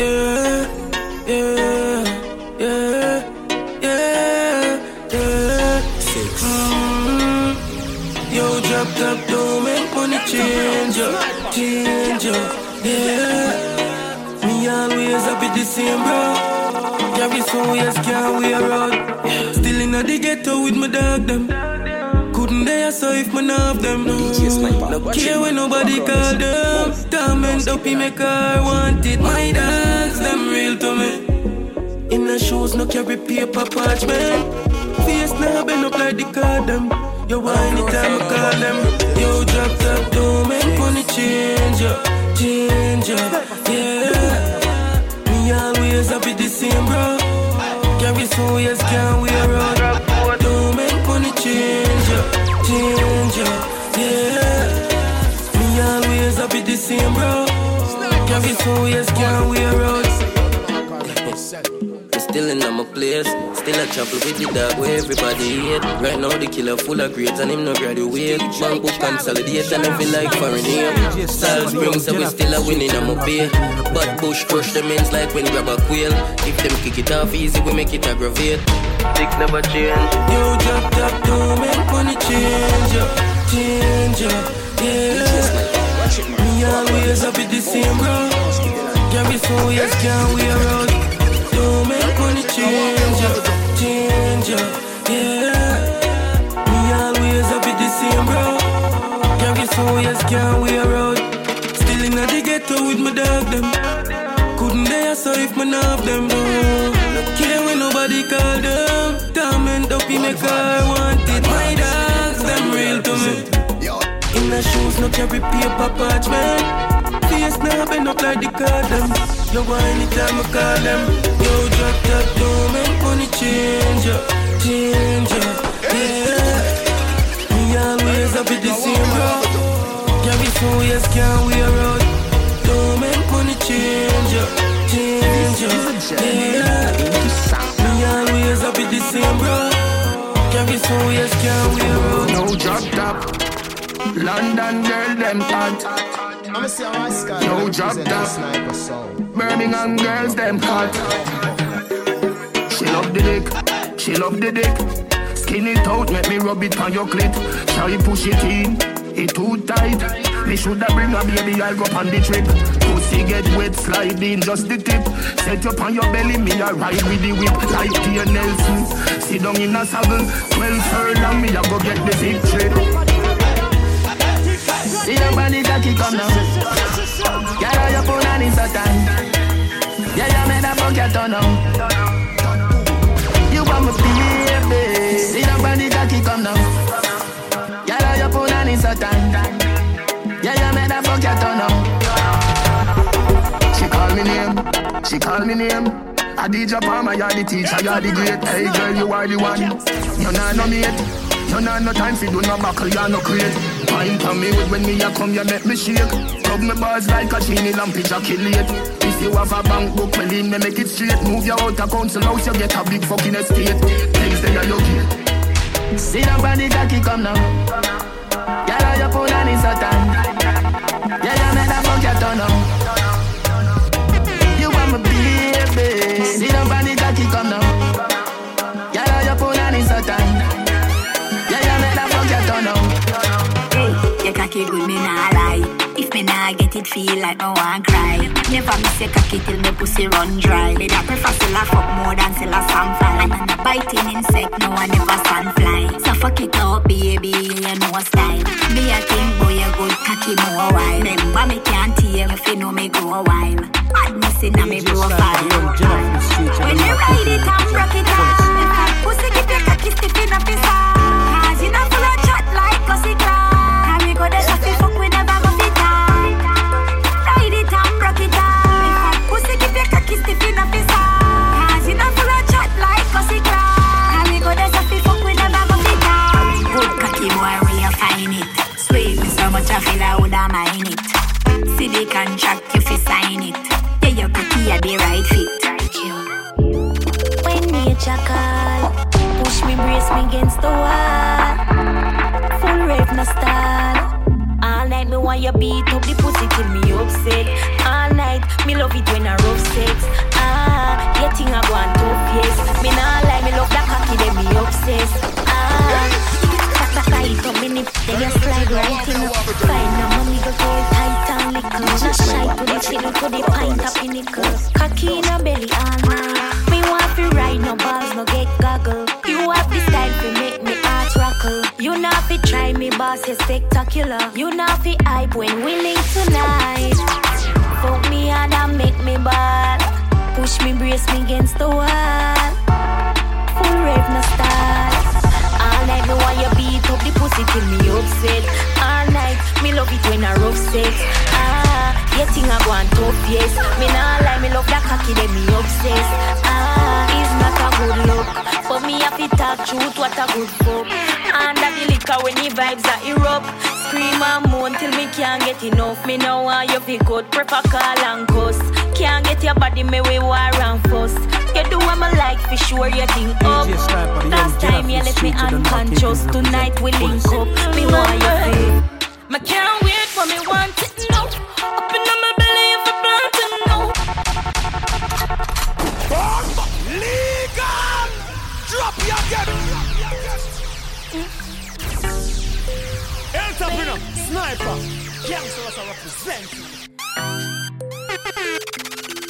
yeah, yeah, yeah, yeah, yeah. Six. Mm. Yo, drop top, don't make money change up, change up, yeah. Me always happy the same, bro. Carry some years, can't wear out. Still in the ghetto with my dog, them. Couldn't so if man have them. No, no care when nobody call them. Diamond up in my car, want it. My dogs, them real to me. In the shoes, no carry paper parchment. Face now bend up like the card them. Yo, anytime I call them. Yo, drop top, don't make money change up, change up, yeah. Me always happy the same, bro. can Carry so years, can't wear out. Don't make money change up, change up, yeah. Me always happy the same, bro. Carry so years, can't wear out. Still in my place, still a chapel with the dog where everybody hate. Right now the killer full of grades and him no graduate. Man book consolidate and feel like foreign name. Style spring so we still a winning I'm a bay. But bush crush the ends like when grab a quail. If them kick it off easy, we make it aggravate. Things never change. You drop top, don't make money change up, change up, yeah. Me always happy the same, bro. Carry so yes, can't wear out. Don't make money change up, change up, yeah. Me always happy the same, bro. Carry so yes, can't wear out. Still in the ghetto with my dog them. Couldn't dare so if man have them, no. Nobody call them. Diamond up in my car, want it. My dogs, them real to me. In the shoes, no carry paper parchment. Face now bend up like the card them. Yo, anytime I call them. Yo, drop top, don't make money change up, change up, yeah. Me always happy the same, bro. Carry so yes, can't wear out. Don't make money change up, change up, yeah. Same, bro. Carry so yes, can't wear. No drop top. London girl, them hot. No drop top. Birmingham girls, them hot. She love the dick. She love the dick. Skin it out, make me rub it on your clit. Try push it in. It too tight. Me shoulda bring a baby, I'll go on the trip. Pussy get wet, slide in just the tip. Set up on your belly, me a ride with the whip like Tia Nelson. Sit down in a saddle, twelve furlong, me a go get the big trip. See your body cocky come now. Girl, your phone and it's so tight. Yeah, you made a turn on. You me name. She call me name. I DJ Palmer, you're the teacher, you're the great. Hey girl, you are the one. You're not no mate. You not no time for do no buckle, you no crate. Pine for me with when me a come, you make me shake. Rub me bars like a chini lamp, ejaculate. If you have a bank book, well me make it straight. Move your out of council house, you get a big fucking estate. Things they are you get. See the body cocky come now. Girl, your phone and it's a time. Yeah, you make that fuck your turn on. Your good, me nah lie. If me nah get it, feel like no one cry. Never miss a cocky till me pussy run dry. Me that prefer still a fuck more than still a fly. And a biting insect, no one ever stand fly. So fuck it up, baby, you know style. Me a king boy, a good cocky more wild. Remember me can't tell if you know me go a while. Madness in a me profile. When you ride it and rock it out, pussy keep your cocky stiff in a fist. contract, you fi sign it. Yeah, your cookie a be right fit. Thank you. When nature call, push me, brace me against the wall. Full rave, no style. All night me want you beat up the pussy till me upset. All night me love it when I rough sex. Ah, your thing I go and top yes. Me nah lie, me love that cocky then me obsessed. Ah, back back I eat up me then you slide right in. Find a mommy go get tight. Shy to the chin to the pint of pinnacle. Cocky in a belly all night. Me want to ride no balls, no get goggle. You have the style to make me heart rockle. You know fi try me boss, you spectacular. You know fi hype when we link tonight. Fuck me and I make me ball. Push me, brace me against the wall. Full rave no style. Night me want you beat up the pussy till me upset. All night me love it when I rough sex. Ah, yeah thing I go on tough yes. Me nah lie, me love that cocky, then me obsessed. Ah, it's not a good look, but me have to talk truth, what a good fuck. Under the liquor when the vibes are erupt. Scream and moan till me can't get enough. Me know why you feel good, prefer call and cuss. Can't get your body me we war and fuss. You do what I like, for sure you think up. DJ Sniper, the young Last time you left me street to the market, unconscious. Tonight we link police. up. Me want you feel. Me can't wait for me want it now. Up in my belly if I plan to know. Legal! Drop your get. Entrepreneur, sniper, gangster was a represent.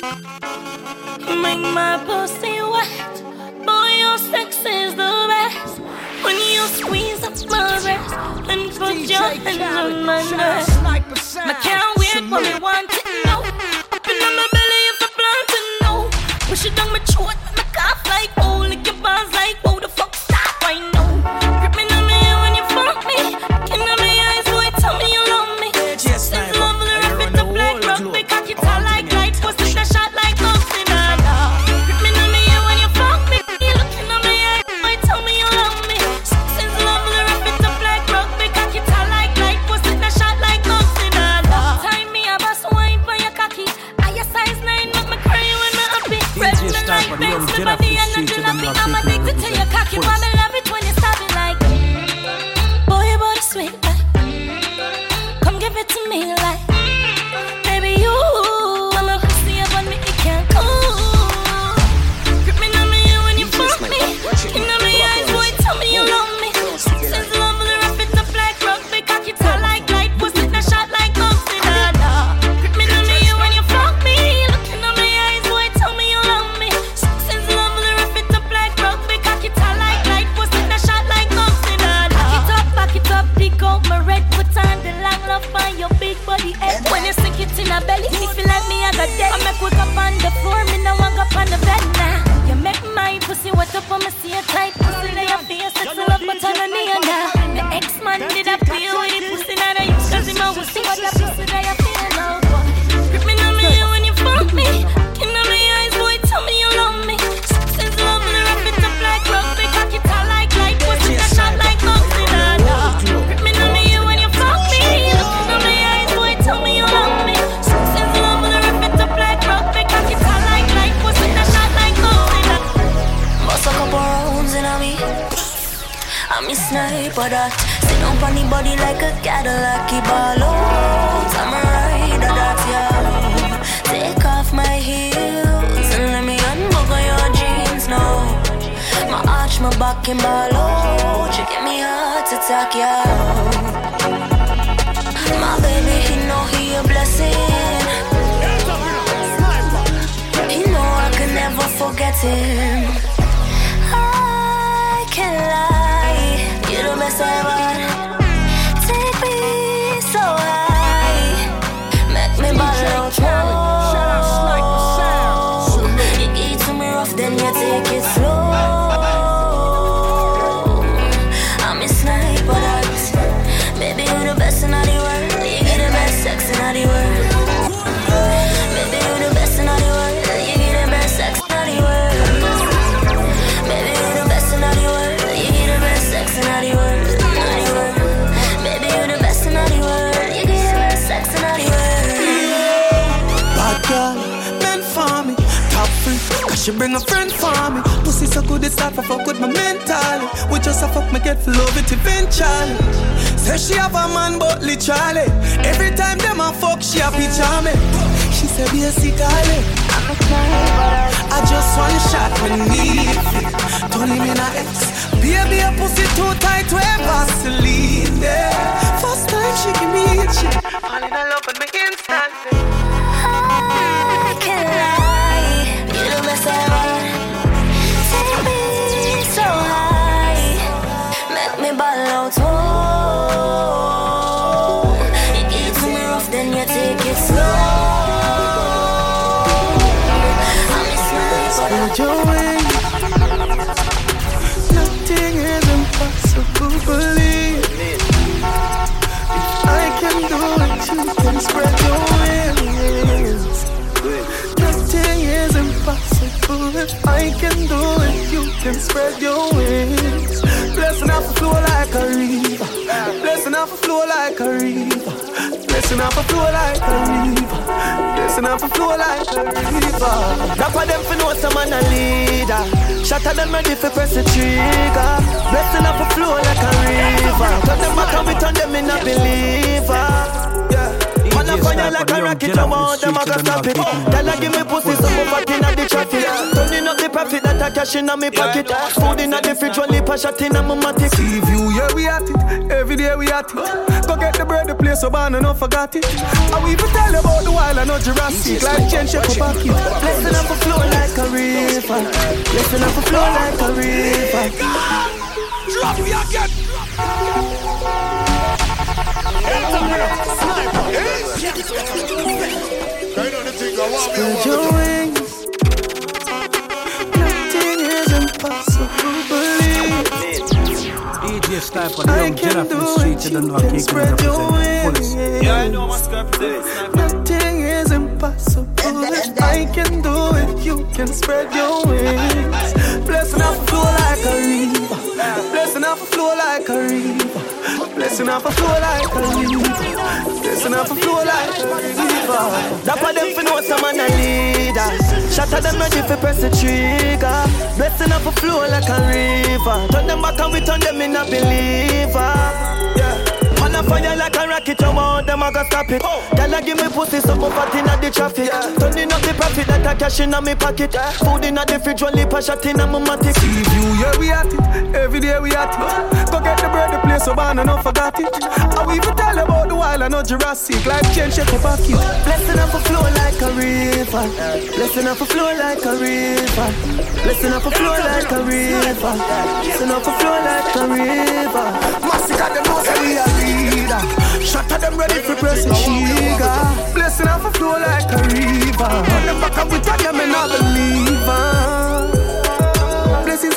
Make my pussy wet. Boy, your sex is the best. When you squeeze up my breast and put your hands on my neck. My can't wait for me want it now. Up in my belly if I plan to know. Push it down my throat, me cough like oh, lick your bars like oh, a belly, sniper that Sit on the body like a Cadillac ball out I'm a rider that, yeah Take off my heels And let me unbuckle your jeans now My arch, my back and ball out You give me heart attack, yeah My baby, he know he a blessing. He know I can never forget him you're she bring a friend for me. Pussy so good, it's start for fuck with my mentality. We just a fuck, me get love it eventually. Say she have a man, but literally. Every time them a fuck, she a picture me. She say, be a darling. I just one shot, when me need it. Turn him in a X. Baby, a pussy too tight, where Vaseline there. First time she give me a chick. Fall in love with me instantly. Can spread your wings. Blessing off the flow like a river. Blessing off the flow like a river. Blessing off the flow like a river. Blessing off the flow like a river. Rap of them for know some man a leader. Of them ready for press the trigger. Blessing off the flow like a river. Turn them back and we turn them in a believer. Yeah. Man a fire like a rocket, I want them a go stop it. Girl a give me pussy, so me fat inna the traffic. Up the profit that I cash inna me pocket. Food inna the fridge, one lip a shot inna my matic. See view, yeah we at it. Every day we at it. Go get the bread, the place so bad, and not forgot it. I will even tell you about the wild, I know Jurassic. Like change shape up pocket. Listen up a flow like a river. Listen up a flow like a river. Drop me again. Spread your wings. Impossible, believe. DJ Sniper, the I young can from the do streets, it, you don't you know I can can't spread your wings. Yeah, I know what's represent. Nothing is impossible. If I can do it, you can spread your wings. Blessing off a flow like a river. Blessing off a flow like a river. Blessing off a flow like a river. Blessing off a flow like a river. For them for know some man a leader. At them ready for press the trigger. Blessing off a flow like a river. Turn them back and we turn them in a believer. Yeah. Man a fire like a rocket, you want them a go stop it. Girl a give me pussy, so me fat inna the traffic. Turning up the profit that I cash inna me pocket. Food inna the fridge, one lip a shot inna my matic. See view, yeah we at it. Every day we at it. Go get the bread, the place so bad, and not forgot it. I will even tell about the wild, I know Jurassic. Life change, up pocket. Blessing up a flow like a river. Blessing up a flow like a river. Blessing up a flow like a river. Blessing up a flow like a river. Massacre them know say we a leader. Shot at them ready for press the trigger. Blessing off a flow like a river. Run them back up with them and not believer.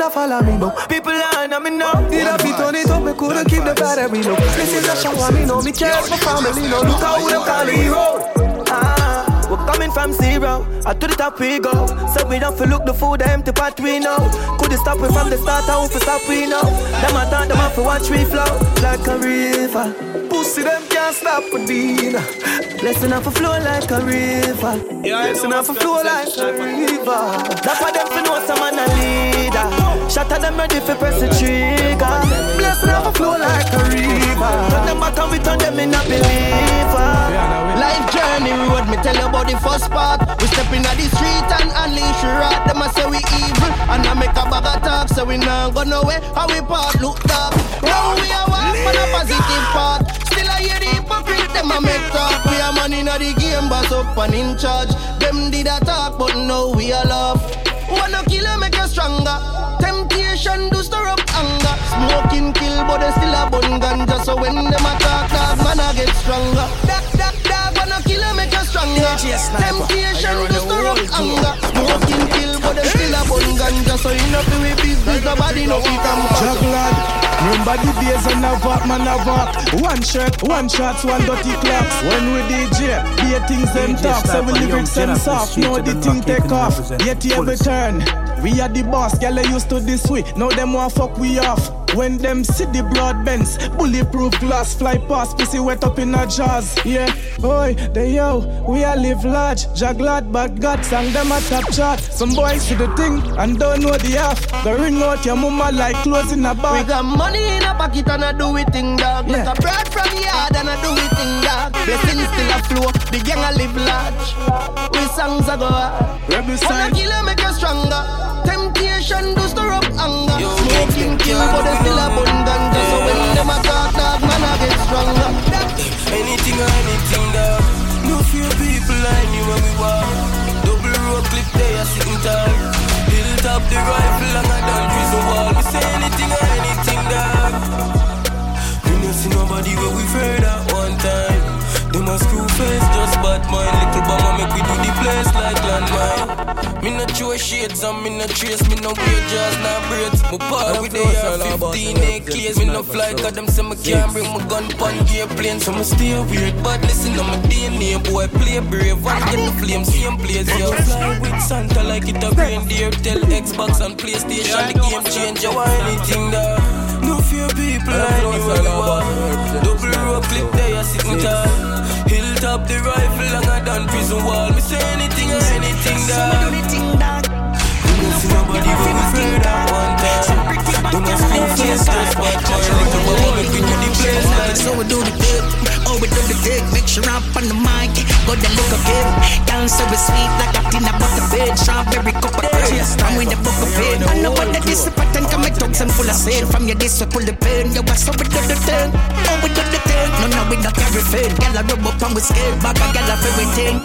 Are follow me, but people are on me now. Did I fit on it up? Me couldn't keep the battery low. Blessings are shower me, know me care for family. No look how them call me hero. Ah, we're coming from zero, up to the top we go. So we don't feel look the food, the empty pot we know. Couldn't stop we from the start, how we stop we know. Them I thought them off to watch we flow like a river. Pussy them can't stop with Dina. Blessing off a flow like a river. Blessing off a flow like a river. That's why them fi know some man a leader. Shot at them ready for press the trigger. Blessing off a flow like a river. Turn them back and we turn them in a believer. Life journey road, me tell you about the first part. We step in the street and unleash the rat. Them a say we evil, and I make a bag of talk, so we not go nowhere. How we part look up. Now we are walk on a positive part. Still I hear the hypocrite, The game, boss up and in charge. Them did a talk, but now we are love. Wanna kill and make you stronger. Temptation do stir up anger. Smoking kill, but they still a bun ganja. So when them attack, dog man I get stronger. That that dog wanna kill and make you stronger. Temptation do stir up anger. Smoking kill, but they still a bun ganja. So you know fi we business, nobody know fi come back. Juggler, remember the days when I walk, man I walk. One shirt, one shots, one dirty clocks. When we DJ, be things them talk, so we the young lyrics them Jenna from the soft. streets, Know you the don't thing take off. Yet every fullest. turn. We are the boss, girl they used to this way. Now them want fuck we off. When them see the blood bends, bulletproof glass fly past, pussy wet up in a jazz. Yeah, boy, they yo, we are live large. Jaglad, but God sang them a top chart. Some boys see the thing and don't know the half. Go ring out your mama like clothes in a bag. We got money in a pocket and I do it thing dog. Yeah. A bread from yard and I do it thing dog. Blessings still a flow, the gang a live large. We songs a go hard. Rebel Wanna side. kill and make you stronger. Temptation do stir up anger. Smoking kill, but they still a bun ganja. So when them a talk dog, man I get stronger. Anything or anything, dog. No fear people line you when we walk. Double road clip there, you sitting tall. Hilltop the rifle and I don't done prison wall. We say anything or anything, dog. We no see nobody where we heard at one time. Them a screw face, just bad mind. Little bomber make we do the place like landmine. Me no throw shades and me no trace, me no wear jazz, nah braids. My part with the year 15 AKs, me no fly, cause them say me can't bring my gun pon airplane, so me stay weird. But listen to my DNA, boy, play brave, and get the flame, same place, yo. Fly with Santa like it a reindeer, tell Xbox and PlayStation, the game changer, or anything that. No fear people anywhere you are. Double row clip there, you tall. Hilltop the rifle longer than prison wall. Me say anything or anything that. You don't see nobody when we murder one time. Don't ask me face to spot boy. Like a bubble, make we do the place So we do the thing, oh we do the thing. Make sure I'm on the mic, go the look again. Girl so we sweet like a tin about the bed. Strawberry cup of tea, I'm with the book of it. I know what that is, but then come my dogs and full of sin. From your this we pull the pen, yo so we do the thing, oh we do the thing. No no we not carry fade, girl I rub up and we scared, bag a girl of everything.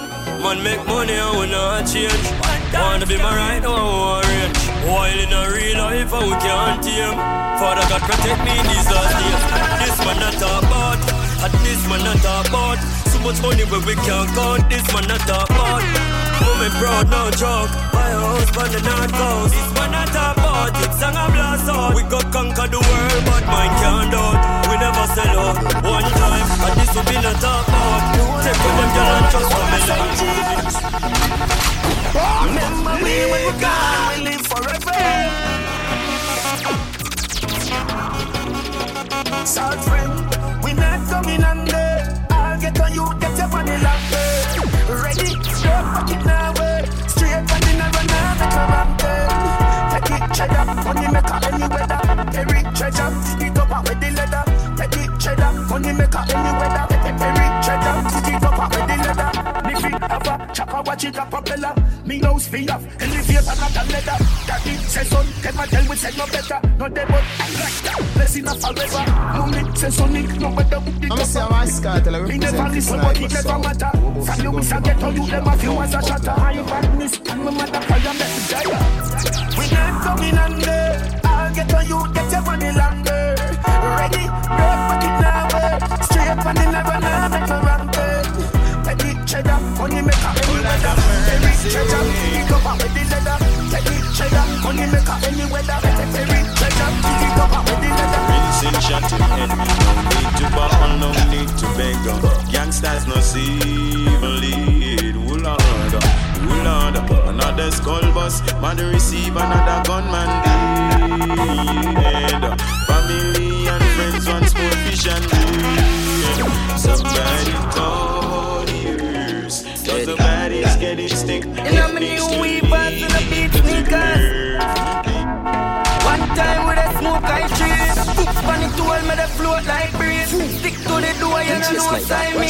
Man make money and we not change. Wanna be my right now, I want range. While in a real life, and we can't tame. Father God protect me in these last days. This man not talk about, and this man not talk about. So much money where we can't count. This man not talk about. Woman proud, no joke. A house on the north coast. This man not talk about it. Song a blast out. We got conquer the world, but mine can't out. We never sell out. One time, and this will be not talk about. Take with them girl and trust for me Remember me when you gone, we live forever. Salt friend, we not coming under. I'll get on you, get your money longer. Ready, eh. straight pocket now, way. Straight on the never now, make a rampage. Take it, cheddar, money maker any weather. Every treasure, it up with the leather. Take it, cheddar, money maker any weather. Every treasure, it up with the leather. Me feet have a chopper, watch it a propeller. Me nose fee off, elevator not a leather. That it says son, never tell we say no better. No dead but I like that, blessing of forever. No me say sonny, no better with the I'm say my scar tell Me never listen but it never matter. From you miss a get on you, them a few as a shatter. High badness, and my mother make me die. We not coming under. I'll get on you, get your money longer. Ready, break pocket now, eh. Straight on the never treasure, pick up with the leather. Petty cheddar, money maker, any weather. Every treasure, pick up with the leather. Rinsing shot no need to ball, no need to beg. Gangsters no see even lead. Lord, ooh Lord, another skull bus, man receive another gunman dead. Family and friends want more fish. Somebody told cause the body's getting stick. You know me new weavers and the beat sneakers. One time with a smoke I. Foot on the tool, me the float like breeze. Stick to the door, you know no sign me.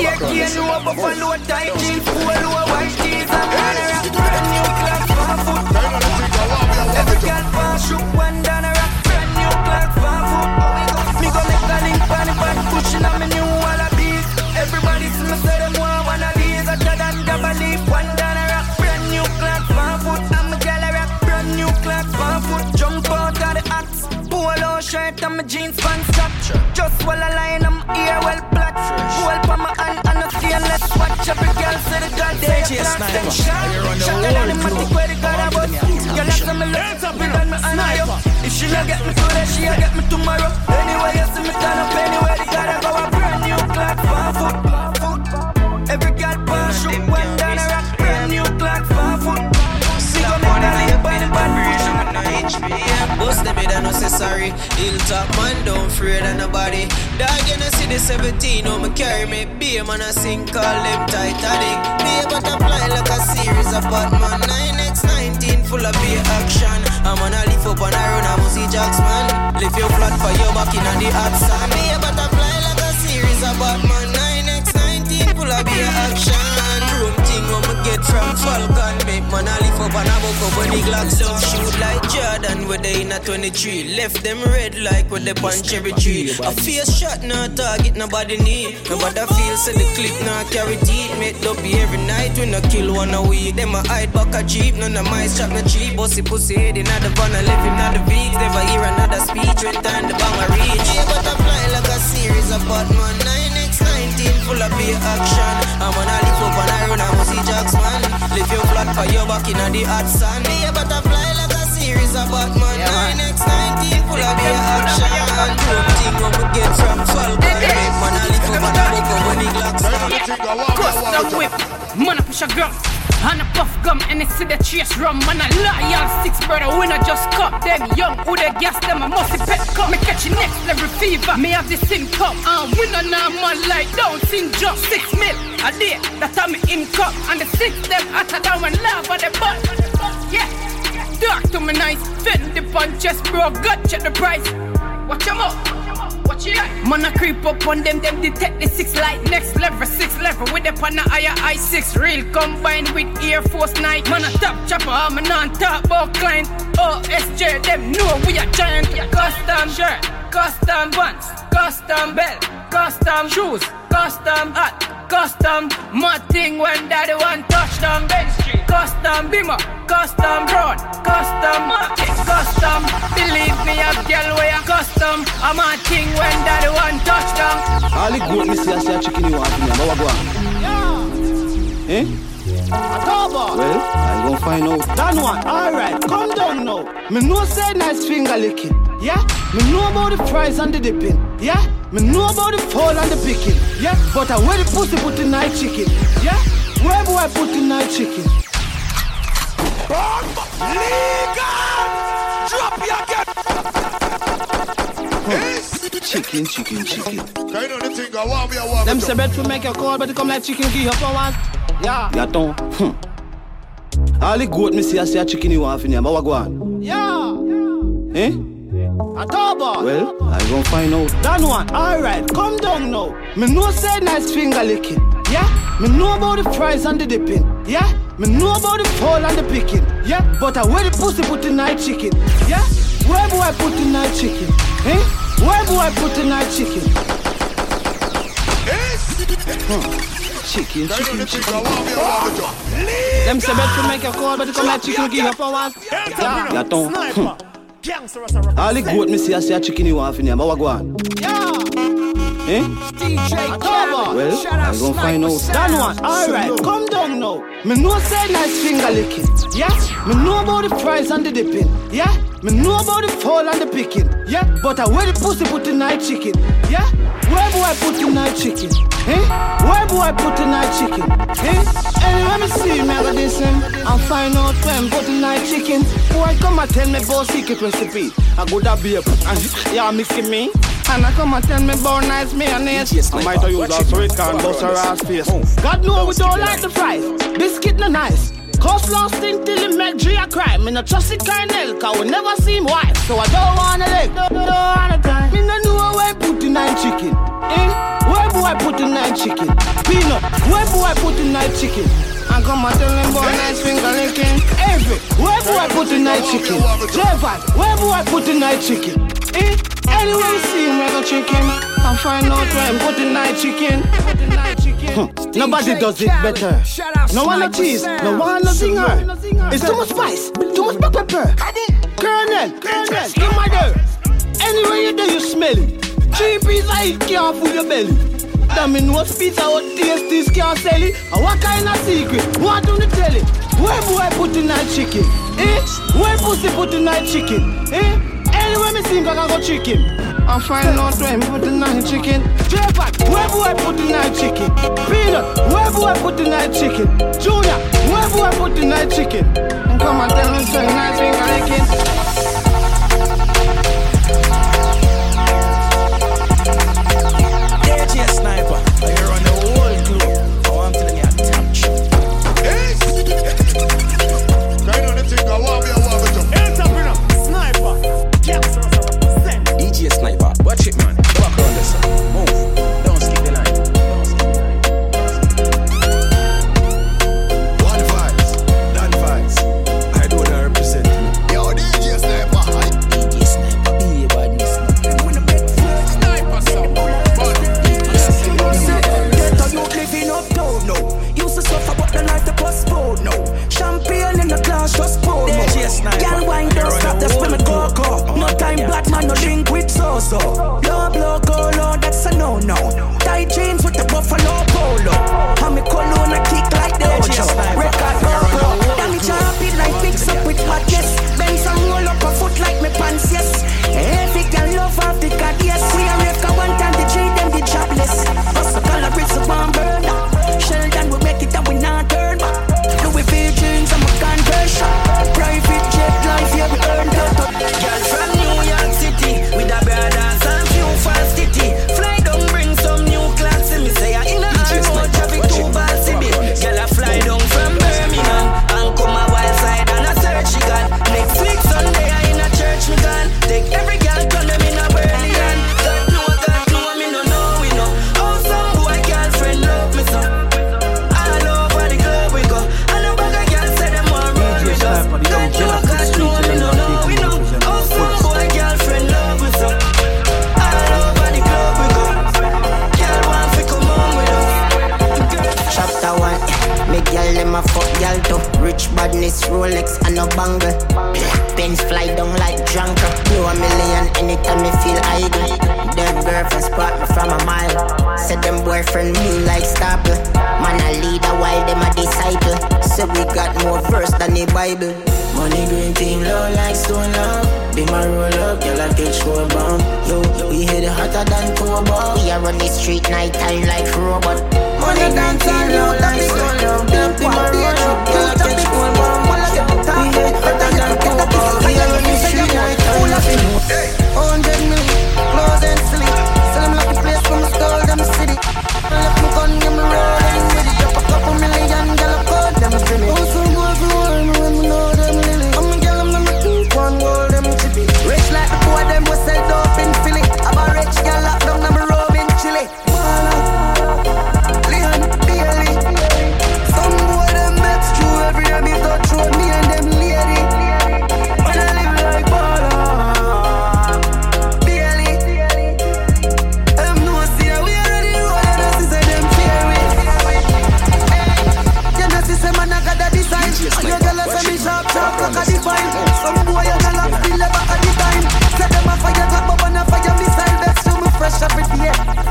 Ear key, no buffalo tight jeans. Full low white tees, I'm gonna brand new class for foot. Every girl for shoot the god say a class. Then shot. Shot it on the matic where the god a bust. Girl, I say me look me done me honor you. If she not get me today, she a get me tomorrow. Anyway, you see me turn up anywhere. The god a go a brand new class for foot. And no say sorry. Hilltop man don't afraid of nobody. Dog you know see the 17 oh me carry me beam and I sing call them Titanic. Be a butterfly like a series of Batman. 9x19 full of beer action. I'm gonna lift up and I run a Musi Jacks man. Lift your flat for your back in the hot sun. Be a butterfly like a series of Batman. 9x19 full of beer action. Room thing me get from Falcon. Man a lift up and I buck up when the Glocks don't shoot like Jordan. Where they in a 23. Left them red like with the punch cherry tree. A face shot, no target, nobody need. Nobody feel say the clip not carry teeth. Make up every night we no kill one a week. Them a hide back a jeep, none of my strap no cheap. Bossy pussy head in the van, I live in the V's. Never hear another speech when time the bang a reach. Yeah, but I butterfly like a series of Batman. 9x19 full of beer action. I'm on a lift up and I run a Musi Jacks man. Lift your flat for your back in the hot sun. Be a butterfly like a series of Batman. Yeah, 9x19 full of your action. Dope thing what we get from Falcon. Make man a live over the book when the Glocks Custom whip, man a push a gun. And a puff gum and they see the chase rum Man a loyal six brother. When I just cup Them young who they gas them a musty pet cup. Me catch you next level fever. Me have the sin cup. And we no nah man like down sin just Six mil a day. That's how me income And the six them hotter than when lava the butt. Yeah. Dark to me nice Fend the punches bro. God check the price. Watch 'em up Watch it Man, I creep up on them, them detect the six light. Next level, six level with the the higher i6. Real combined with Air Force Night. Man, a top chopper, I'm a non top about client. OSJ, them know we are giant. Custom shirt, custom pants, custom belt, custom shoes, custom hat. Custom, my thing when daddy one touchdown Bench Street. Custom bimmer, custom broad, custom market, custom. Believe me, a girl where you custom. I'm a thing when daddy one touchdown. All the goat me see I see a chicken you want me, but what go on? Eh? October. Well, I'm gonna find out. That one, alright, come down now. Me know say nice finger licking, yeah? Me know about the fries and the dipping, yeah? Me know about the fall and the picking, yeah? But I where the pussy put the night chicken, yeah? Where boy put the night chicken? Drop your get. Chicken, chicken, chicken. Kind of the thing I want me, I want Them say bet to make a call, but they come like chicken give you for once. Yeah. Ya ton. Hmm. All the goat me see I see a chicken you want for me, but what go on? Yeah. Eh? October. Well, I gon' find out. That one, alright, come down now. Me know say nice finger licking, yeah? Me know about the fries and the dipping, yeah? Me know about the fall and the picking, yeah? But I where the pussy put the night chicken, yeah? Where do I put the night chicken, eh? Where do I put the night chicken? Chicken, Kind of chicken, chicken. I want. Them say bet to make a call, but come like chicken give you for once. Yeah. Ya ton. Sniper. Gangster as. All the goat me see I see a chicken you want me, but what go on? Yeah. Eh? October. Well, I gon' find out. That one, alright, come down now. Me know say nice finger licking, yeah? Me know about the fries and the dipping, yeah? Me know about the fall and the picking, yeah? But I where the pussy put the night chicken, yeah? Where do I put the night chicken, eh? Where do I put the night chicken, eh? Anyway, me see me I got this him and find out when put the night chicken. Boy, come and tell me about secret recipe. I go that beer and yeah mixing me. And I come and tell me about nice mayonnaise. I might have used that so it can bust her ass face. God know we don't like the fries. Biscuit no nice. Coleslaw stink till it make G a cry. Me no trust it Kyle, cause we never see him wife. So I don't wanna leg, don't, don't wanna die. Me no know where I put the nine chicken. Eh? Where do I put the nine chicken? Peanut, where do I put the nine chicken? I come and tell them about nice finger licking. Every, where do I put the night chicken? Jevan, where do I put the night chicken? Eh? Anyway, we see him make a chicken. And find out where I put the night chicken. Chicken. Nobody does it better. No one no cheese, no one no zinger. It's too much spice, too much black pepper. Colonel, Colonel, give my there. Anywhere you do, you smell it. Three of it can't fool your belly. That mean what pizza what taste this can't sell it. And what kind of secret? What do you tell it? Where I put the night chicken? Eh? Where pussy put the night chicken? Eh? Anywhere me sing, I go chicken. I find out where me put the night chicken. J-Pack, where do I put the night chicken? Peanut, where do I put the night chicken? Junior, where do I put the night chicken? And come and tell me say nice finger licking.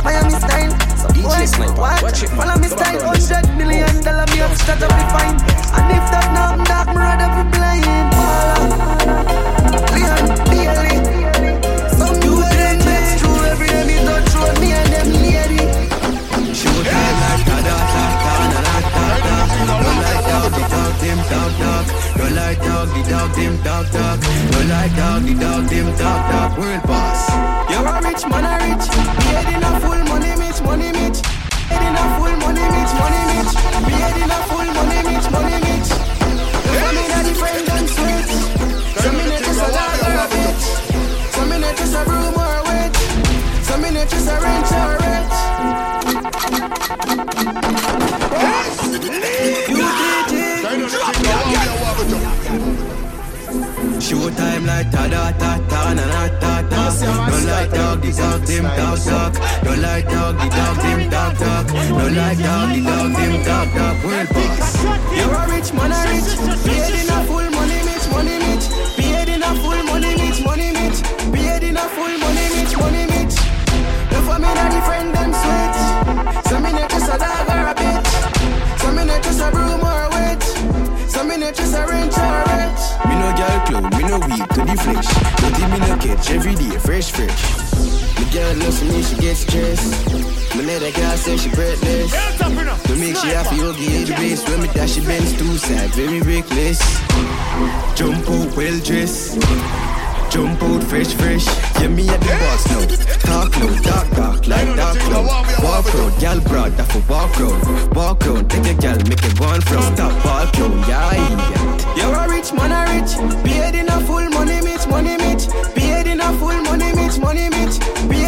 Miami style. So DJ Sniper, watch, watch it, follow me style. Hundred million dollar me up, start up the fine. Like dog, the dog, them dog dog. World boss. You're a rich man, a rich. Paid in a full money, mitch, money, mitch. Paid in a full money, mitch, money, mitch. Time like ta da ta ta na na ta ta. Don't like dog, the dog, them dog dog. Don't like dog, the dog, them dog dog. Don't like dog, the dog, them dog dog. World boss. You're a rich man, a rich. Paid in a full money, mitch, money, mitch. Paid in a full money, mitch, money, mitch. Paid in a full money, mitch, money, mitch. The family that the friend them sweet. Some minute just a dog just a wrench or a wretch. Me no girl clown, me no weak to the flesh. Nothing me no catch every day, fresh, fresh. The girl loves me, she gets stressed. Me let girl say she breathless. To make she happy, you give the base. When me dash, she bends two side, very reckless. Jump out well dressed. Jump out fresh, fresh. Yeah, me at the boss now. Talk low, talk, talk like dark cloud. Walk road, gal broad, that for walk road. Walk road, take a gal, make it one from. Stop, walk road, yeah, yeah. You're a rich man, a rich. Paid in a full money, mitch, money, mitch. Paid in a full money, mitch, money, mitch. Paid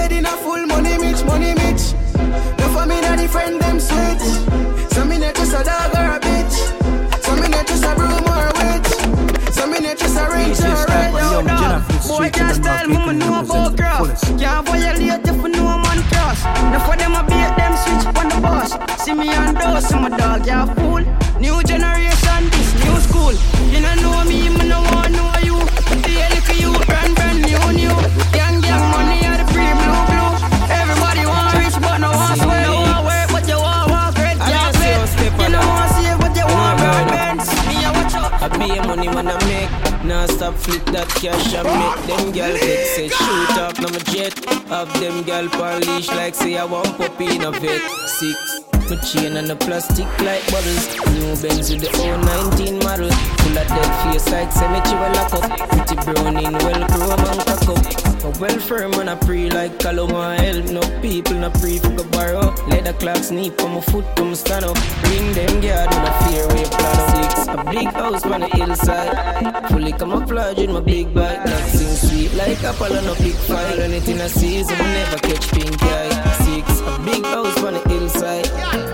flip that cash and make them girl get say shoot up my jet. Have them girl leash like say I want puppy in a vet. Six. My chain and the plastic like bottles. New Benz with the old 019 model. Full of dead face like cemetery lock up. Pretty brown in well chrome and cock up. A well firm and a pre like Caloma help. No people no pre for go borrow. Leather clocks sneak on my foot come stand up. Bring them guard in a fear way plan. Six. A big house on the hillside. Fully camouflage with my big bike. That sing sweet like apple on a big fire. Anything I season, I never catch pink eye. Six. A big house on the hillside.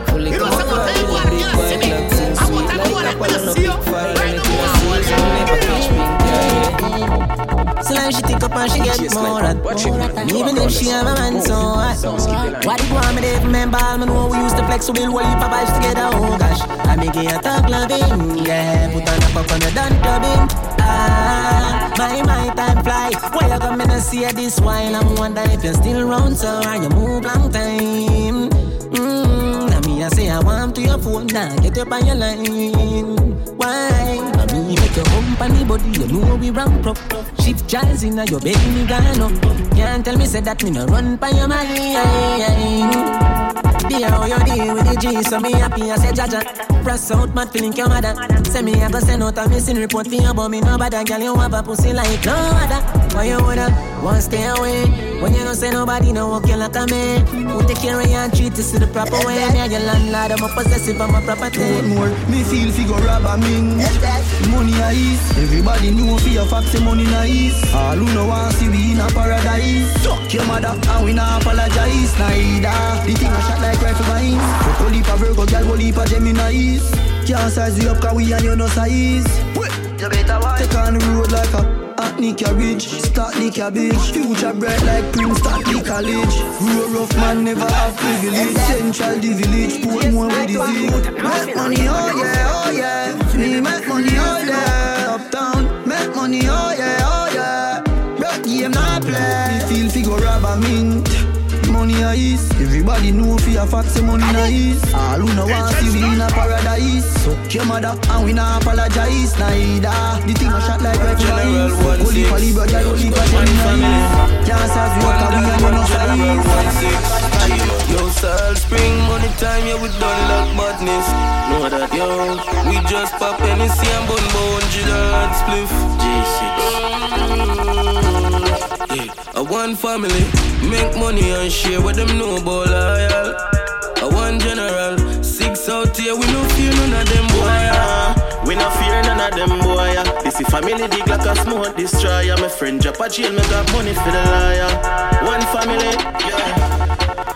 Fully camouflage with my big bike. That sing sweet like apple on a big fire. Anything I season, I never catch pink eye. So now she take up and she get more and more And even if she have a man, so what? What it want me to remember? I know we used to flex, so we'll heap of vibes together, oh gosh. I make it a talk loving, yeah. Put on a pop on the done clubbing. My, my time fly. Why you come in and see this while I'm wondering if you're still around, so are you move long time? Mmm, now me I say I want to your phone, now get up on your line. Why? I me make your company body, you know we ramp up. Shift jazz in your baby gone up. Can't tell me say that me no run by your mind. Dear, how you deal with the G, so me happy, I say Jaja. Press out, mad feeling your mother. Say me, I go send out a missing report for you, but me no bother. Girl, you have a pussy like no other. Why you woulda want stay away? When you don't say nobody, no walk you like a man. Who take care of you and treat you the proper way? Me and your landlord, I'm a possessive, I'm a property. What more? Me feel figure rob a ming. Money a ease. Everybody know for your facts, money nice. All who know want see we in a paradise. Fuck your mother, and we not apologize. Neither. The thing I shot like rifle mines. Fuck a leap a Virgo, girl, go leap a Gemini's. Can't size you up, cause we and you no size. Wait, you better watch. Take on the road like a Hackney cabbage, start the cabbage. Future bright like Prince, start the college. Grow rough man, never have privilege. Central the village, put more with the zig. Make money, oh yeah, oh yeah. Me make money, oh yeah. Uptown, make money, oh yeah, oh yeah. Rock game not play. Feel figure rob a mint money a. Everybody know for your facts, the money is. All who no want see we in a paradise. So your mother and we not apologize neither. The thing a shot like rifle General one Holy poly brother, holy poly Can't serve you up, we and you no size. Sal Spring, money time, yeah, we done like badness. Know that, yo. We just pop Hennessy and bun bone, G-Dad spliff. G-Shit. Yeah, a one family, make money and share with them about loyal. A one general, six out here, we no fear none of them boy. We no fear none of them boy. This is family dig like a smoke destroyer. My friend drop a jail, me got money for the liar. One family, yeah.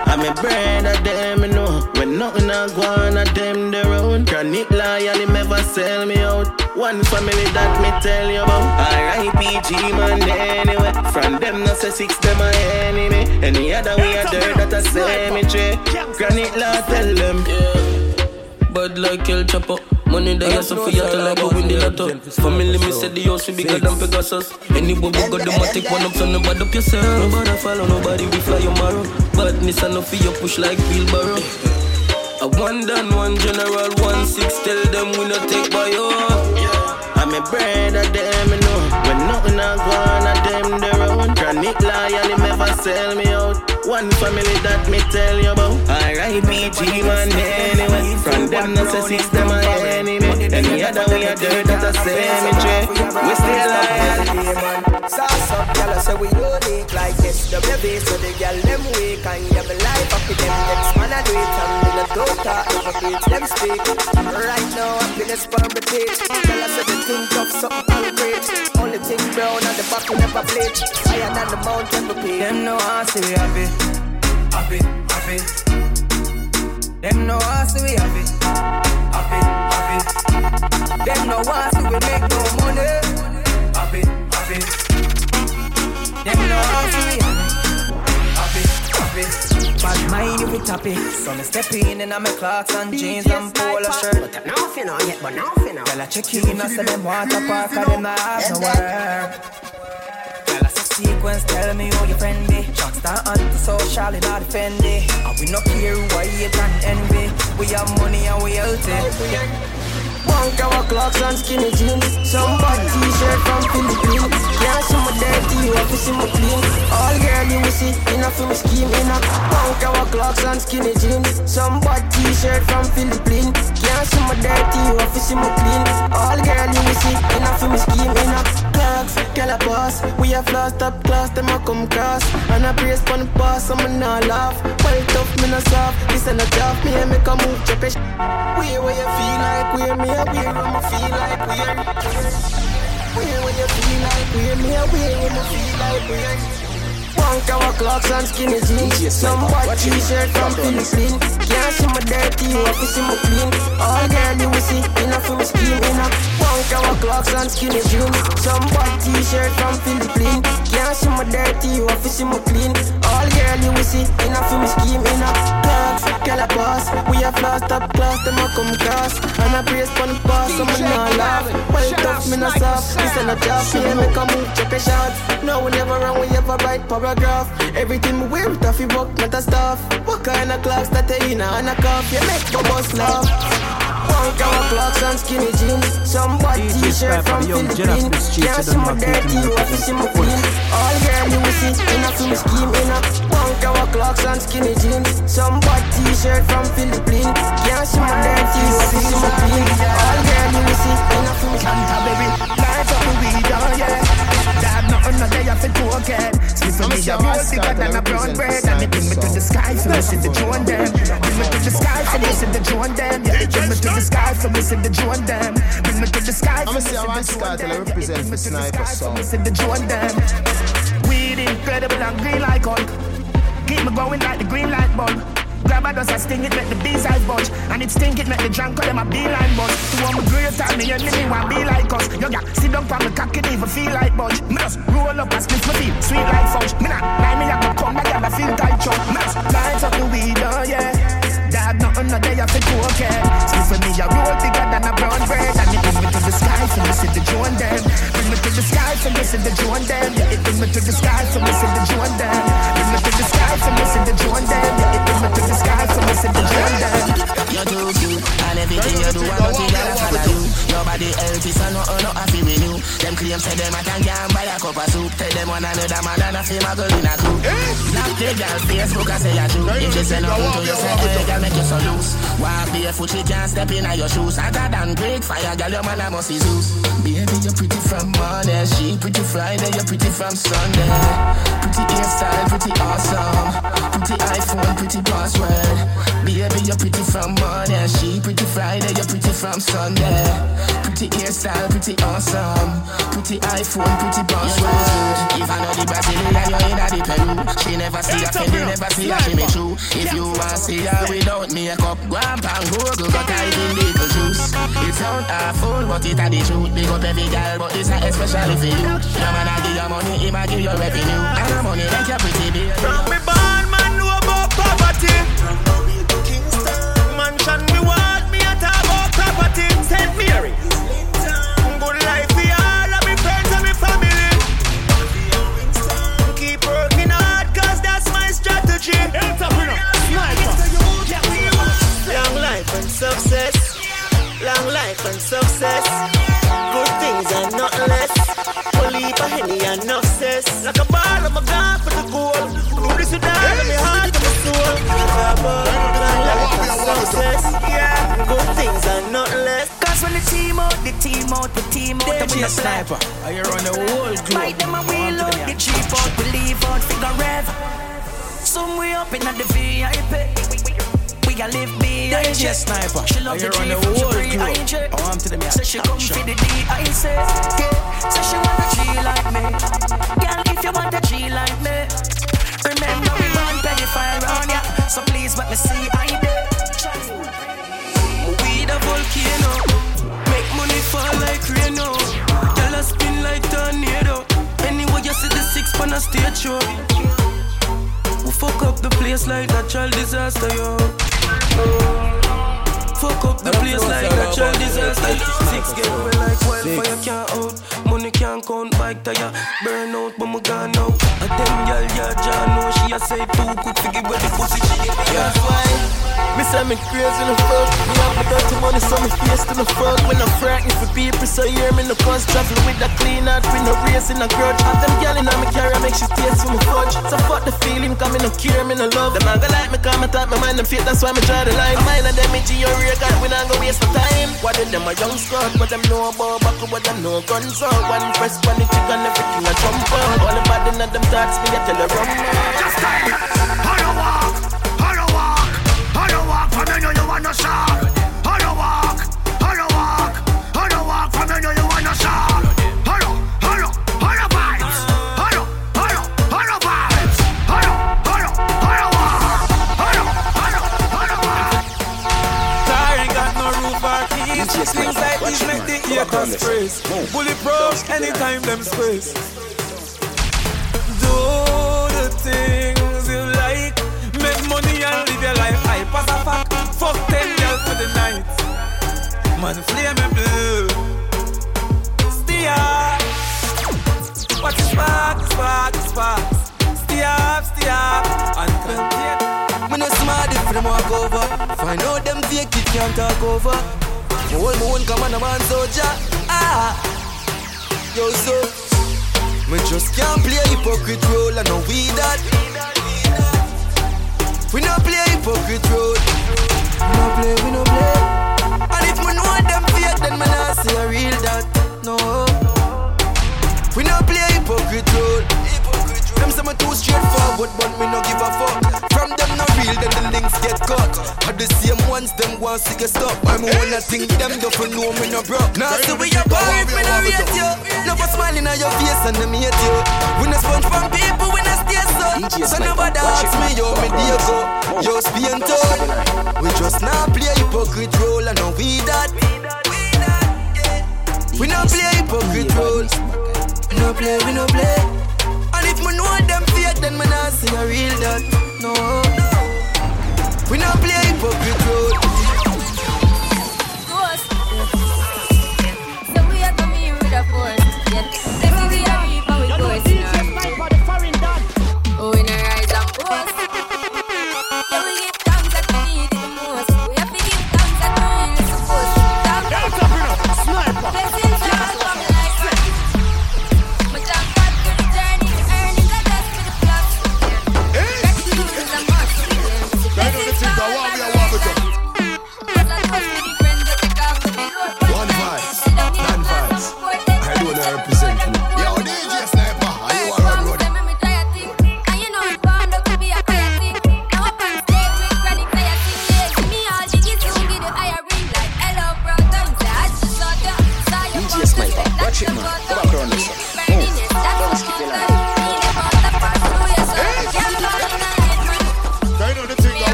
I'm a brand of them, you know. When nothing a go on, a them their own. Chronic loyal, him never sell me out. One family that me tell you about. R.I.P.G. man anyway. From them no say six them a enemy. Any other way a dirt that a cemetery. Chronic law tell them. Bad like El Chapo. Money that you for you to like a win the lotto. Family me said the house will be bigger than Pegasus. Any boy got the matic one up, so nobody up yourself. Nobody follow, nobody we fly your marrow. Badness enough for you push like wheelbarrow. A one done, one general, one six. Tell them we not take by your I'm a brand of them, you know. When nothing a go on, a them their own. Chronic loyal, him never sell me out. One family that me tell you about. R.I.P.G. man anyway. From them no say six them a enemy. Any other way a dirt that a cemetery. We still loyal. Sauce up, gyal, I say we unique like this. The baby, so the gyal them weak and you have a life up with them. Next man I do it and me no don't talk over beats them speak. Right now I'm in a sperm teach. Gyal, I say the thing tough, something concrete. Only thing brown and the back we never bleach. Higher than the mountain we peak. Them know I see we happy, happy, happy. Them know I see we happy, happy, happy. Them know I see we make no money, happy, happy. Them know how to be happy, happy. Bad mind if we tappy. So me step in and I'm a clocks and jeans and polo shirt. But now finna yet, but now finna. Girl I check in, I say them water park, and them not have no sequence, tell me who your friend be. Shotstar anti-social all the Fendi. And we no care who I hate and envy. We have money and we healthy. One cover clocks and skinny jeans. Some bad t-shirt from Philippines. See my dirty, you have to see my clean. All girl you will see, enough for me scheme enough One cover clocks and skinny jeans. Some bad t-shirt from Philippines. See my dirty, you have to see my clean. All girl you will see, enough for me scheme enough Clocks, girl a boss We have lost up class, them a come cross. And I praise pon the boss, I'm not laugh. Well tough, me not soft This ain't a job, me and make a move, check it. Where where you feel like, where me a where I'ma feel like where Where when you feel like where me a where I'ma feel like where One cover clocks and skinny jeans Some white t-shirt from Philippines Can't see my dirty, you have to see my clean All girl you will see, enough for me scheme enough One cover clocks and skinny jeans Some white t-shirt from Philippines Can't Can't see my dirty, you have to see my clean. All girl you will see, in a film scheme, in a clocks, girl a boss. We have lost up class, them a come cross. And I praise for the boss, so me not laugh. Well tough, me not soft. This ain't a job, me make a move, check a shot. No, we never wrong, we ever write paragraph. Everything we wear, with a fi work, not a stuff. What kind of clocks that they in a and a cuff? You make the boss laugh. Punk our clocks and skinny jeans. Some white t-shirt from Philippines. Can't see my dirty, you have to see my clean. All girl you will see in a film scheme in a punk our clocks and skinny jeans. Some white t-shirt from Philippines. Can't see my dirty, you have to see my clean. All girl you will see in a film scheme. baby, light up the weed, oh yeah. No day off it token. Sleep for me, a roll bigger than a brown bread. And it bring me to the sky for see the drone them. Bring me to the sky for see the drone them. Yeah, bring me to the sky for see the drone them. Bring me to the sky for see the drone them. represent the sniper song. See the drone them. Weed incredible and green like Hulk. Keep me going like the green light bulb. Grab a dust, I sting it, make the bees eyes budge. And it stink it, make the drunk call them a beeline buzz. To one great time, me want be like us. Yo, yeah, sit down on the cock, it even feel like budge. Me just roll up and split my feet, sweet like fudge. Me not lie, me have to come back, I feel tight chunk. Me just light up the weed, oh yeah. Dad, nothing no day off it okay. Sleep for me, a roll bigger than a brown bread. And it bring me to the sky, for me see the drone them. Bring me to the sky, for me see the drone them. Yeah, it bring me to the sky, for me see the drone them. Healthy, so no, no happy with you. Them claim say them I can not buy a cup of soup. Tell them one another man and a feel my girl in a crew. Snap the girl Facebook and say you true. If you say nothing to you, say hey, girl make you so loose. Walk barefoot, she can't step in your shoes. Hotter than great fire, girl, your man I must see Zeus. Baby, you're pretty from Monday, she pretty Friday, you're pretty from Sunday. Pretty hairstyle, pretty awesome. Pretty iPhone, pretty password. Baby, you're pretty from Monday, she pretty Friday, you're pretty from Sunday. Pretty hairstyle, pretty awesome. Pretty iPhone, pretty password. If I know the Brazilian, you're in the Peru. She never see a friend, never see a she me true. If you want to see her without makeup, go and Google, go type in little juice. It sound awful, but it a the truth. Big up every girl, but this a especially for you. Your man a give you money, he a give you revenue. And money make you pretty, baby. From me born, man know about poverty. And success. Long life and success. Good things and not less. Only a henny and enough cess. Like a ball, I'm a god for the goal. Do this with all of me heart and my soul. Long life and success. Yeah. Good things and not less. Cause when the team out, the team out, the team out, I'm in the Sniper, are you on the whole globe? Right, them a wheel out, the cheap out, we leave out, figure rev. Some way up in the VIP. Eh? We got live B, I DJ Sniper, She love the on the from Jabri, I globe? check. Oh, I'm to them, yeah. Say she come for the D, I say. Say she want a G like me. Girl, if you want a G like me. Remember we run pedophile round ya. So please let me see I did. We the volcano. Make money fall like rain now. Girl, I spin like tornado. Anyway, you see the six pan a stage show. We fuck up the place like natural disaster, yo. Oh, Fuck up the place like natural disaster. Six get away like wildfire can't out. Money can't count bike tire. Burn out, but me gone now. A them gal, yeah, John know she a say too quick to give away the pussy. She get the That's why me say me crazy in the fuck. Me have my dirty money, so me face to the fuck. When I'm frightened for people, so hear me no cause travel with a clean heart, with no race in a grudge. Have them gal in my carry, make she taste for me fudge. So fuck the feeling, come me no care, me no love. Them not gonna like me, come me top my mind, them fate, that's why me draw the line. Mine and them itchy, your rear guard, we not gonna waste the time. What did them a young squad, but them know about back, what them know guns out. One press, one the chicken, everything a jump out. All the bad in them thoughts, me a tell her run. Just How you walk? How you walk? How you walk from me know you wanna shout? How Challenge make the haters praise. Bulletproof anytime them space. Do the things you like. Make money and live your life. I pass a fuck. Fuck ten girls for the night. Man, flame and blue. Steer. What is sparks, spark, spark. Steer, steer. And content. When you smart, if them walk over. Find out them fake, it can't talk over. Hold me own come on a man soldier. Ah, yo so. Me just can't play hypocrite role and no we that. We no play hypocrite role. We no play, we no play. And if me know them fake, then me not say a real that. No. We no play hypocrite role. Them say me too straightforward, but me no give a fuck. Them then the links get cut. Are the same ones them want to get stop. I'm wanna think them don't know me no broke. Now see we bar if me no rate you. No for smiling on your face and them hate you. We no sponge from people, we no stay so. So nobody ask me yo me dear go. Yo Spain town. We just now play hypocrite role and no we that. We no play hypocrite role. We no play, we no play. And if me know them fake, then me not see a real that. No, we not play hypocrite role.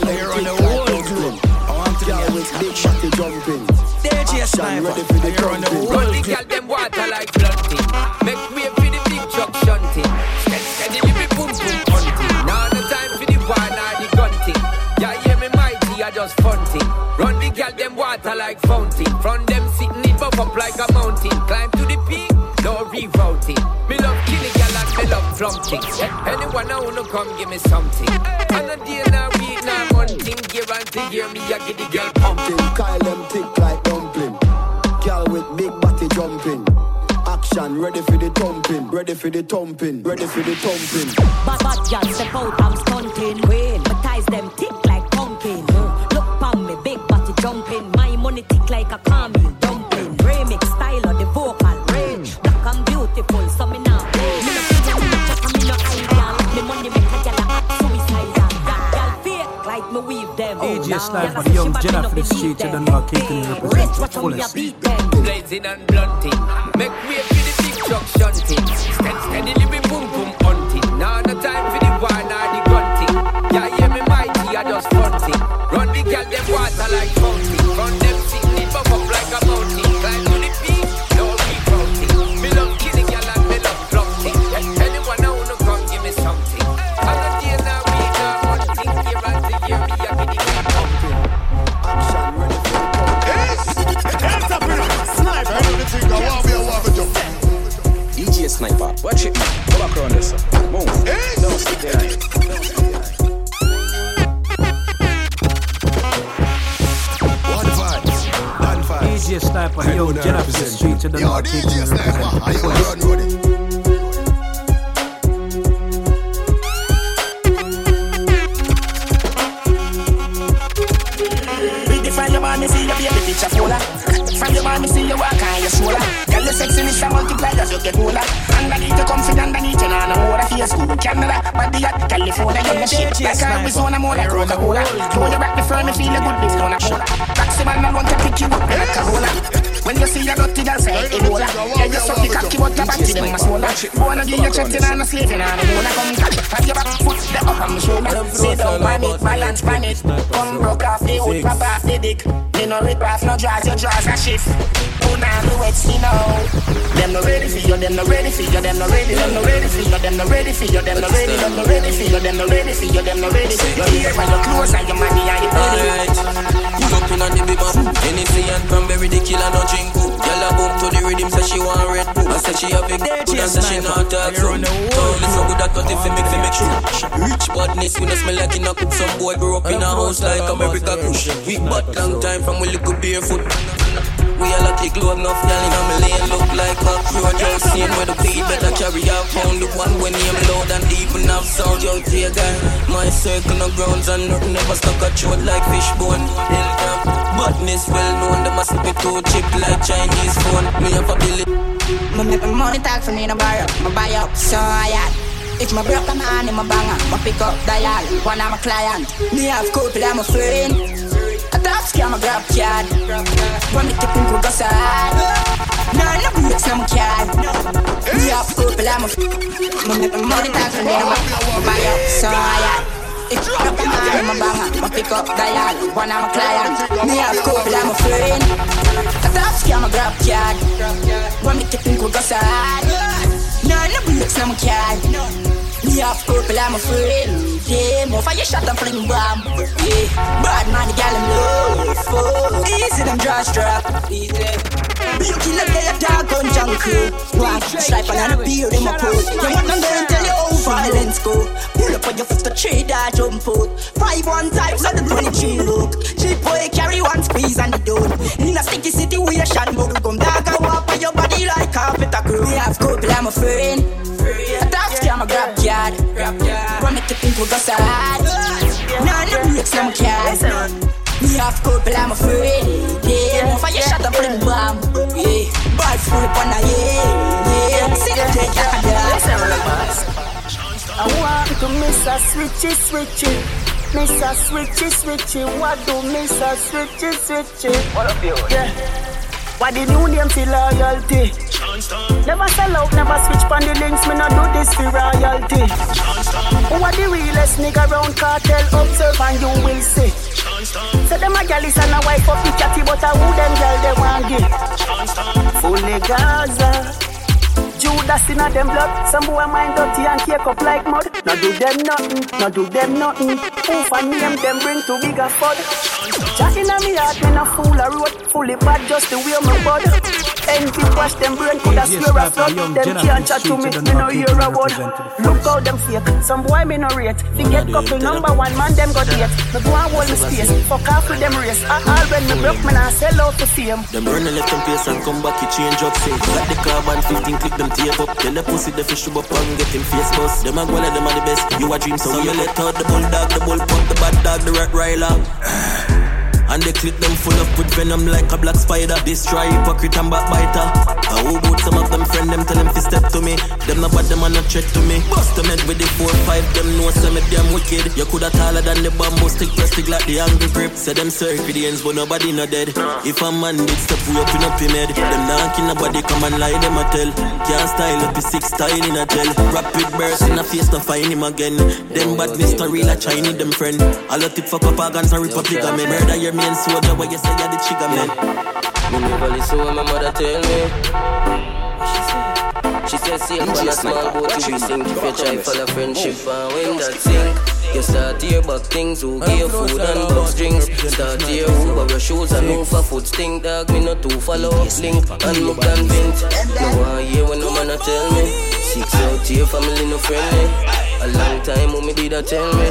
Kyle here on the Tick like whole Dublin. club. I want to Girl with big shotty jumping. DJ Action Sniper, ready for the here on the jumping. whole Run the girl them water like. Make way for the big truck shunting. Steady, steady, the big boom boom hunting. Now no time for the now the gunting. Yeah, me mighty, I just funting. Run the girl them water like fountain. From them sitting it buff up like a mountain. Climb to the peak, no rerouting. Me love killing girl and me love flumping. Anyone I wanna come give me something. And Hear me, I get the girl pumping. Kyle them tick like dumpling. Girl with big body jumping. Action ready for the thumping. Ready for the thumping. Ready for the thumping. Bad bad girl step out, I'm. Them. AJ Now, the young she bad, Jenna me for the no street, believe you don't them. know how Keaton represents Rich, the watch how me a fullest. blazing and blunting. Make way for the big truck shunting. Steady, steady, living boom boom hunting. Now no time for the war, now the gunting. Yeah, hear me mighty, I just fronting. Run the girl them water like fountain. Know Yo, how Keaton DJ Sniper, represents are the you fullest. around road? Pretty your body, see your baby picture fuller. From your body, see you walk on your shoulder. Girl, your sexiness a multiply as you get older. Underneath you comfy, underneath you nah no water. Face good, Canada, body at California. You the shape like Arizona, more like Coca-Cola. Throw you back firm, you feel a good thing on a shoulder. Taxi man, I want to pick you up in a Corolla. When you see a dirty girl, say Ebola. Yeah, you suck the cocky, but the body them a swola. Wanna give you chatting and a slaving and a wanna come catch. Have your back foot, the up on my shoulder. Sit down, pan it, balance, pan it. Come broke off the hood, pop off the dick. Me no rip off, no draws, your draws a shift. Moon and the wet snow. Them no ready for you, them no ready for you, them no ready, them no ready for you, them no ready for you, them no ready, them no ready for you, them no ready for you, them no ready. Your ear and your clothes and your money and your body. Pull up in on the big man. Hennessy and cranberry, the killer no drink. Girl a boom to the rhythm, say she want red bull. I say she a good and say she not talk so. Don't listen good at what if you make me make sure. Rich badness, we no smell like in a cook. Some boy grew up in a house like America Kush. We bought long time from we little barefoot. We a kick low enough, y'all in my lane look like a road just seen where the beat better carry out pound the one when name loud and even have sound young tear guy. My circle no grounds and nothing never stuck a throat like fishbone. Hilltop, badness well known, they must be too cheap like Chinese phone. Me have a billy. Me make my money talk for me no borrow, me buy up so I had. If my broke a man in my banger, my pick up dial, one of my client. Me have couple, I'm a friend. A top scam, a grab card. When me tip in, we go sad. No, breaks, no card. Me have couple, I'm a money talk for me no borrow, buy up so I had. If you broke a man in my pick up dial, one of my client. Me have couple, I'm a friend. A a grab. When me tip in, we go. No, no card. Me have purple, I'm a friend. Yeah, more fire shot and fling bomb. Yeah, bad man, the gal I'm for. Easy, them draw strap. Easy. You kill a day dog on junkie. Walk, stripe and a beard in my coat. You want them going tell you how violence go. Pull up on your foot, the tree that jump out. Five one times on the 23 look. Cheap boy carry one squeeze and the door. In a sticky situation, bubble gum dog, I walk on your body like carpet a crew. We have couple, I'm a friend. A top scam, a grab card. Run me to think we go sad. Nah, no breaks, I'm a cat. Me have couple, I'm a friend. Yeah, more fire shot and fling bomb. Yeah, bad food upon a yeah. Yeah, see them take your hand. I want to miss a switchy switchy. Miss a switchy switchy. What do miss a switchy switchy? What up, you? Yeah. What the new name for loyalty? Never sell out, never switch on the links. Me not do this for royalty. Who are the realest nigga round cartel? Observe and you will see. Say them a gal is and a wife up the catty, but a who them gal they want give? Fully Gaza. Judas in a them blood. Some boy mind dirty and cake up like mud. No do them nothing, no do them nothing. Who for name them bring to bigger fud. Jack in a me heart, me no fool a road. Fully bad just the way my bud. Envy wash them brain, coulda swear a flood. Them can't chat to me, me no hear a word. Look how them fake. Some boy me no rate. Forget couple number one man them got date. Me go and hold me space. Fuck off with them race. I All when me broke, me nah sell out to fame. Them run a let them pace and come back, you change up, say Got the carbon 15, click them tape up. Tell the pussy the fish up and get him face bust. Them a go them are the best, you a dream So you let out the bulldog, the bull pump, the bad dog, the rat riler and they clip them full up with venom like a black spider. Destroy hypocrite and backbiter. I who about some of them friend them tell them to step to me. Them not bad, them are not threat to me. Bust them head with the four five, them know some of them wicked. You coulda taller than the bamboo stick, press stick like the angry grip. Say them circle the ends, but nobody not dead. If a man did step we up in up him head, them not nobody come and lie them a tell. Can't style up his six style in a gel. Rapid burst in a face to find him again. Them bad real a Chinese them friend. All the tip fuck up organs and republic of men. Murder your main soldier where you say you're the trigger man. Me never listen what my mother tell me. She said, see, I'm a small boat, you be sink. If you try follow friendship and when that sink. You start here back things who give food and box drinks. Start here who borrow shoes and move for foot stink. Dog, me not too follow link and me convinced. No one hear when no man tell me. Six out here, family no friendly. A long time, when me did a tell me.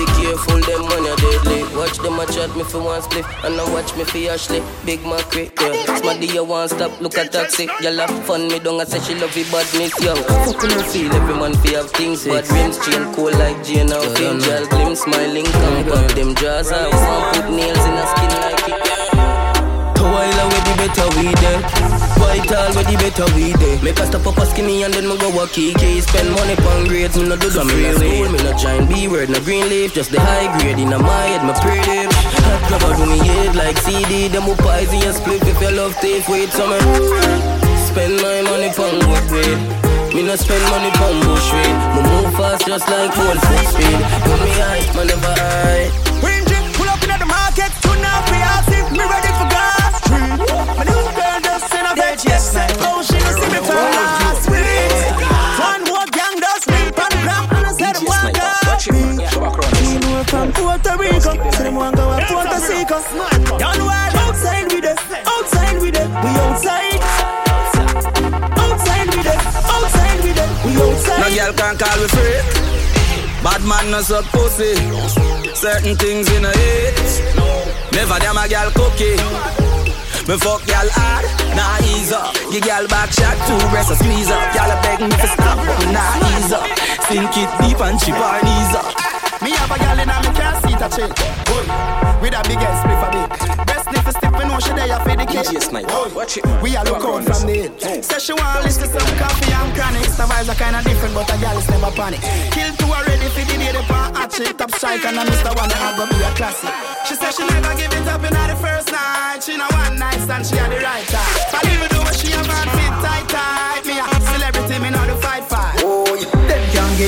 Be careful, them when you're deadly. Watch them a chat me for one split, and now watch me for Ashley. Big Macri, yeah. Smarty, you want stop, look at taxi. Y'all have fun, me don't I say she love you badness, yo. Fucking no feel, every man fi have things. Bad rims, chain cool like Jane now. Angel glim, smiling, come pop them jaws out. Some put nails in her skin like it. While away the better we there White all where the better we there Make a stop up a skinny and then me go a kiki Spend money pon grades, me no do the free school. Me no join B-word, no green leaf Just the high grade in my head, me pretty Hot grabber do me head like CD Them who pies in your split. If you love tape Wait summer Spend my money pon good grade me no spend money pon bush weed Me move fast just like full foot speed. Put me high, man never high. Green drip, pull up in the market, tune up, we ask if me ready I ocean is the. One gang and I Rico, so them go outside with outside with we outside. Outside with outside with we outside. No girl can call free. Bad man no pussy. Certain things in a hit. Never damn a girl cookie. Me fuck y'all hard, nah ease up. Give y'all back shot, two breasts a squeeze up. Y'all a beg me to stop, but me nah ease up. Sink it deep and chip her knees up. Me have a gal in a me car seat a. Boy, with a big ass spliff a big. Breast sniff a me know she there for the kid. Watch it, man. We all look out from the hill. Say she want listen some coffee and chronic. The vibes are kinda different, but a gal is never panic. Kill two already for the day, the pan hot shit, top strike, and I Mr. One, I go be a classic. She said she never give it up in the first night. She know one night stand, she had the right time. But even though she have on fit tight, tight, me a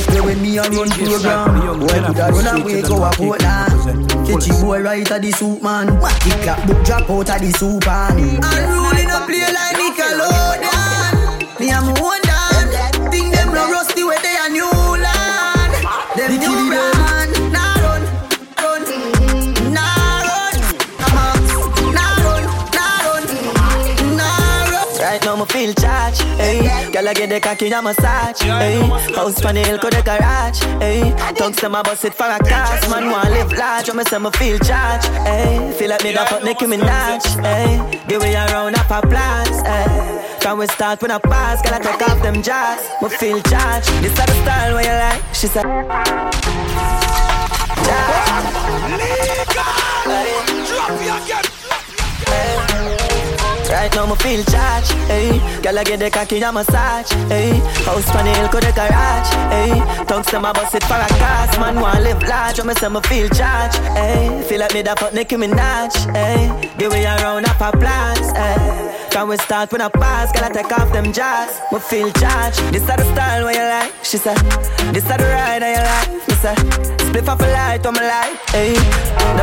Them can't get there when me a run program. Boy, could I run away, go a Portland. Catch you boy right at the soup man. Matty clap book drop out of the soup man. Unruly no play like Nickelodeon. Girl I get the cocky a massage, hey. House pan the hill go the garage, hey. Tongues them a bust it for a cast, man want live large. when me say me feel charged, hey. Feel like me da fuck Nicki Minaj, hey. Give me a round of applause, hey. Can we start when I pass? Girl I take off them jazz, me feel charged. This is the style where you like, she said. Drop Right now me feel charged, hey. Girl I get the cocky a massage, hey. House pan the hill go the garage, hey. Tongues them a bust it for a cast, man Wanna live large. when me say me feel charged, hey. Feel like me that fuck Nicki Minaj, hey. Give me a round of applause, hey. Can we start when I pass? Girl I take off them jazz, me feel charged. This is the style where you like, she said. This is the ride you like, me say. Split off a light on my light, hey.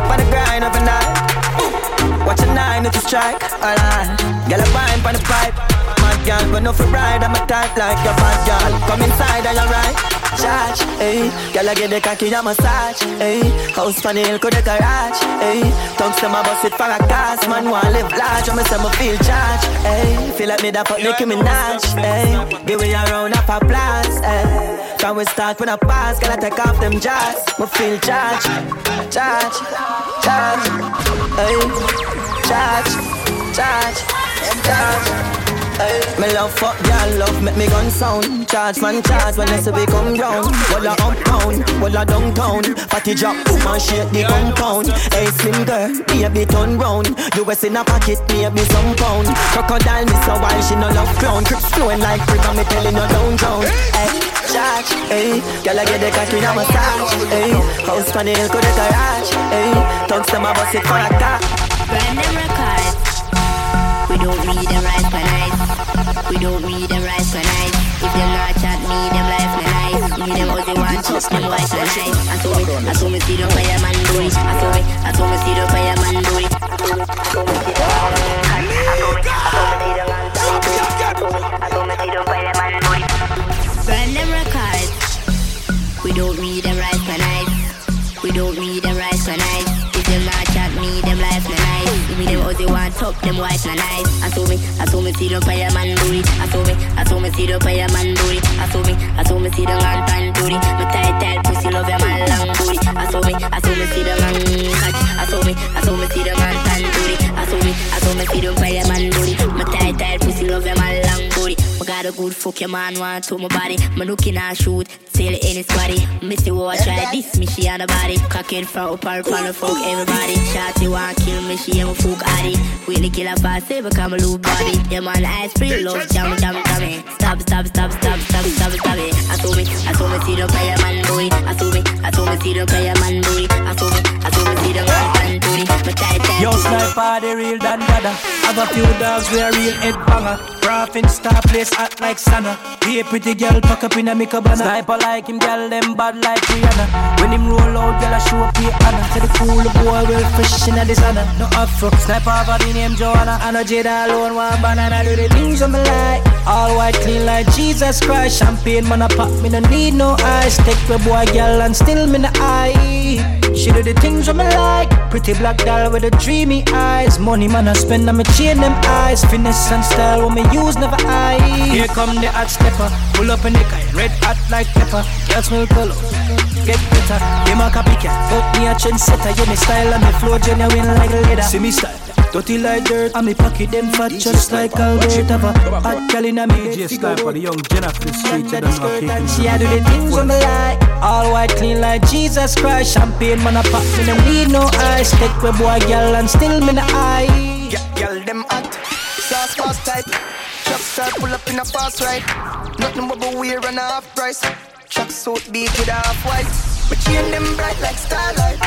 Up on the grind of a night. Watch a nine if you strike, alright. Girl, a wine on the pipe. Mad girl, but no for ride. I'm a type like a bad girl. Come inside, are you right? Charge, hey. Girl, I get the cocky a massage, hey. House the hill, go the garage, hey. Tongues them a bust it for a cast. Man wanna live large, I'm say me feel charged, hey. Feel like me da fuck Nicki Minaj, hey. Give me a round of applause, hey. Can we start when I pass? Girl, I take off them jazz. Me feel charged, charge, charge, hey. Charge, charge, charge. Hey, me love fuck girl, love make me gun sound. Charge man charge when they say we come round. Walla uptown, walla downtown. Fatty drop, man shake the compound. Hey slim girl, baby turn round. US in a pocket, maybe some pound. Crocodile me so wild, she no love crown. Crips flowing like and me telling you down down. Hey, charge, hey, girl I get the cocky a massage. Hey, house the hill, go the garage. Hey, tongues them a bust it for a car. Brand them records. We don't need them right for nice. We don't need them right for nice. If them not chat me, them life na nice. Me them all they want, touch them white and nice. I saw me, I saw me see the fireman do it. I saw me, I saw me see the fireman do it. Brand them records. We don't need them right for nice. We don't need them right for nice. Me they want, top them white na nice. I saw me, I saw me see the fireman it. I saw me, I saw me see the fireman it. I saw me, I saw me see the man pan it. Me tight tight pussy love your man long it. I saw me, I saw me see the man catch. I saw me, I saw me see the man pan it. I saw me, I saw me see the fireman it. Me tight tight pussy love your man long it. Me got a good fuck your man want to my body. Me looking at shoot, in his body. Missy I try this me she on the body. Cock it from up her fuck everybody. Shotty want kill me she am a fuck addy. We the killer fast say become a loop body. Yeah man eyes free love jam jam jam. Stop stop stop stop stop stop stop it. I saw me, I saw me see the player man do it. I saw me, I saw me see the player man do it. I saw me, I saw me see the man do it. Me tight tight. Yo, sniper, the real Dan Dada. Have a few dogs, we a real head banger. Raffin star place act like Santa. Be a pretty girl, pack up in a make banana. Sniper like him, girl, them bad like Rihanna. When him roll out, girl, I show up here, Anna. Say the cool boy, well fresh in a designer. No afro. Sniper the name Joanna. And a Jada alone, one banana. Do the things my like. All white, clean like Jesus Christ. Champagne, man, I pop, me no need no ice. Take the boy, girl, and still me no eye. She do the things that me like. Pretty black doll with the dreamy eyes. Money man I spend on me chain them eyes. Finesse and style when me use never eye. Here come the hot stepper. Pull up in the car, red hot like pepper. Girl smell color. Get better. Them a copycat, but me a trendsetter. Yeah, me style and me flow genuine like leather. See me style. Dirty like dirt, and me pocket them fat just like Albert Ava. Hot gal inna me DJ for the young Jennifer Street. And she a do the things on me like All white clean like Jesus Christ. Champagne man a pop, me no need no ice. Take we boy gal and still me no eye. Girl, them hot, sauce fast type. Chop star pull up in a fast ride. Nothing but wear and a half price. Chuck suit beat with a half white. We chain them bright like starlight.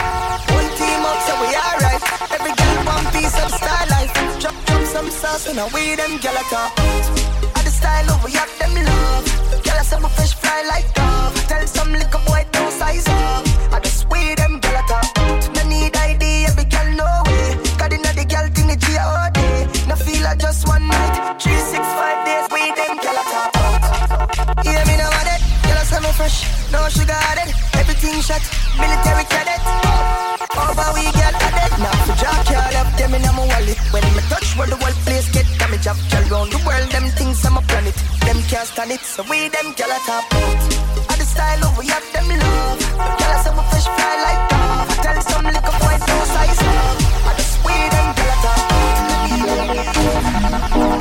One team up, so we alright. Every girl one piece of starlight. Drop, drop some sauce and away them gyal talk. I the style over have them love. Gyal a say my fish fly like dove. Tell some little boy don't size up. I just way them gyal talk. No need ID, every girl know way. Got inna the girl thing the G all day. No feel like just one night. Three, six, five days, way them gyal talk. Yeah, me know what it. Gyal a say me fresh, no sugar added. Shot, military cadet. Over we get added. Now for jack, y'all up them in my wallet. When me touch where the whole place get damage up. Gyal round the world, them things I'm a planet. Them can't stand it, so we them gyal a top out. I the style over, have them love. Gyal a say me fresh fly like dove. Tell some little boy don't size up. I just we them gyal a top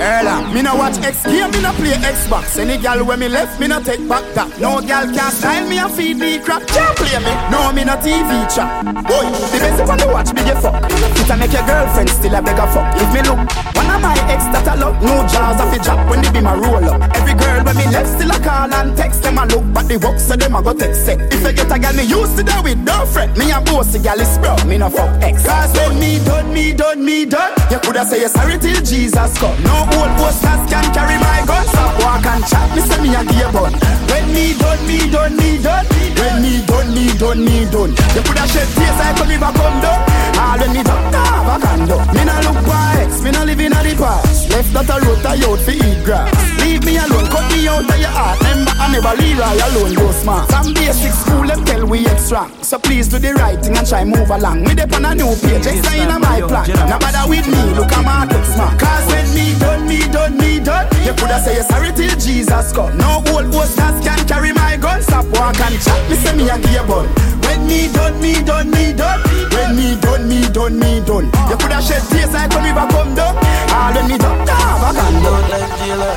Erla, ah. me no watch X game, me no play Xbox. Any gal when me left, me no take back that. No gal can style me and feed me crap. Can't play me, no me no TV chat. Boy, the best when you watch me get fuck. It a make your girlfriend still a beg a fuck. If me look, one of my ex that I love, no jaws off a drop when they be my roll up. Every girl when me left still a call and text them a look, but the work so them a go text say. If I get a gal me used to that with no fret. Me a boss a gal is bro, me no fuck ex. Cause when me done, me done, me done. You coulda say you sorry till Jesus come. No old posters can carry my gun. Stop walk and chat, me say me a gear bun. When me done, me done, me done. When me done, me done, me done. You coulda shed tears like when river come down. All when me done, have a condo. Me no look for ex, me no live in a the past. Left that a road out for eat grass. Leave me alone, cut me out of your heart. Remember I never leave I alone go smart. Some basic school them tell we extra. So please do the right thing and try move along. Me dep on a new page, extra in my plan. Now bother with me, look at my text man. Cause when me done, me done, me done. You coulda say you sorry till Jesus come. No old posters can carry my gun. Stop walk and chat, me say me a gear bun. When me done, me done, me done. When me done, me done, me done. You coulda shed tears like when river come down. Ah, All when me done, have a gun Not like jailer.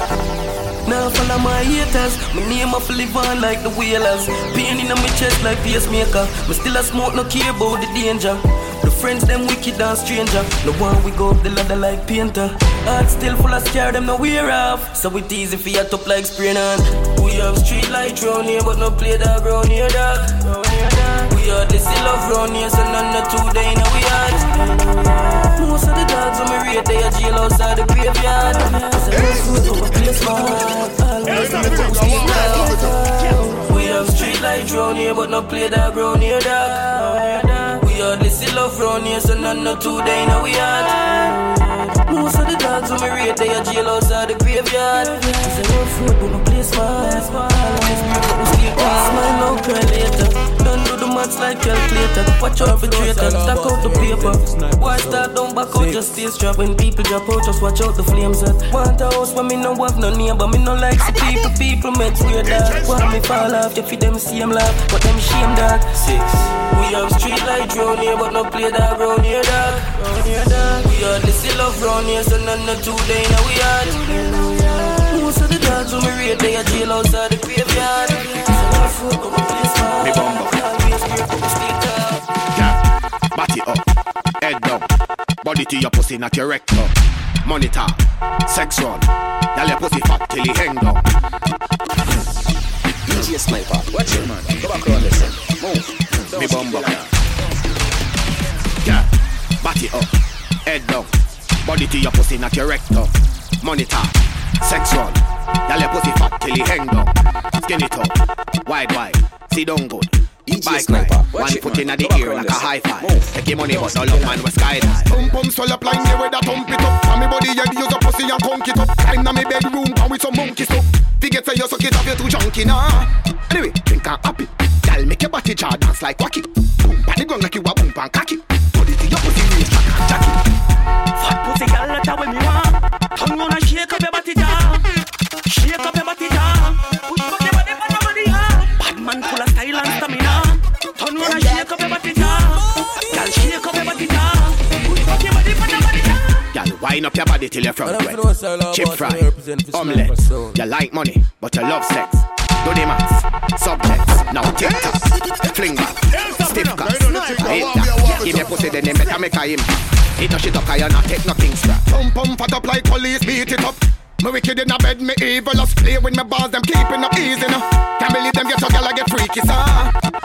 Now follow my haters. My name off live on like the whalers. Pain in my chest like pacemaker. Me still a smoke, no care about the danger. The friends them wicked and stranger. No one we go up the ladder like painter. Heart still full of scare, them no wear off. So it easy for you top like spraying on. We have street light round here, but no play dog round here, dog. We are the still love round here, so none of two day in we yard. Most of the dogs on me rate, they are jail outside the graveyard. We have street light round here, but no play dog round here, dog. We are still love round here, so none of two day in we yard. Most of the dogs on me rate, they are jail outside the graveyard. It's a rough road, but my place smart. Always we sleep Smile now, cry later. Don't do the maths like calculator. Watch out for traitor, stack out the paper. Why start down back out, just stay strapped. When people drop out, just watch out the flames that. Want a house where me no have no neighbor, me no like see people. People make weird that. Want me fall off, you feed them same laugh, but them shame that. Six. We have street light round here, but no play dog round here, dog. Round here, dog. We are the still love round here, so none of two day in we yard. Most of the dogs on me rate, they are jail outside the graveyard. So no food, but my place smart. Me bumbo. Always great, but we stay tough. Yeah, body up, head down, body to your pussy, not your rectum. Monitor, sex run, y'all your pussy fat till he hang down. DJ Sniper, watch it man. Go back around this. Move. Me bumbo. Head down, body to your pussy, not your rectum. Monitor, sex run, y'all your pussy fat till he hang down. Skin it up, wide wide, sit down good. DJ Bike Sniper, one it, foot man. in the ear like a high five. Take your money, but no love man, we skydive. Pum pum swell up line, the way that thump it up. And me body head use a pussy and conk it up. Climb na me bedroom, and with some monkey stuff. Forget say you suck it off, you too junky nah. Anyway, think I'm happy. Girl, make your body jar dance like wacky. Boom, pan the ground like you a boom pan cocky. Want. Turn round and shake up your body jar. Shake up your body jar. Push back your body, body, body, yeah. Bad man full of style and stamina. Turn round and shake up your body jar. Girl, shake up your body jar. Push back your body, body, body, yeah. Girl, wind up your body till you're front wet. Chip fry, omelette. You like money, but you love sex. Do the maths, subjects. Now tick tock, fling back, stiff cuts. Hit that. Give me a pussy, then them better make a impact. Hit no shit up, I not take nothing scrap. Pump pump fat up like police, beat it up. Me wicked in a bed, me evil, just play with my balls, them keeping up easy now. Can't believe them get so girl, I get freaky, sir.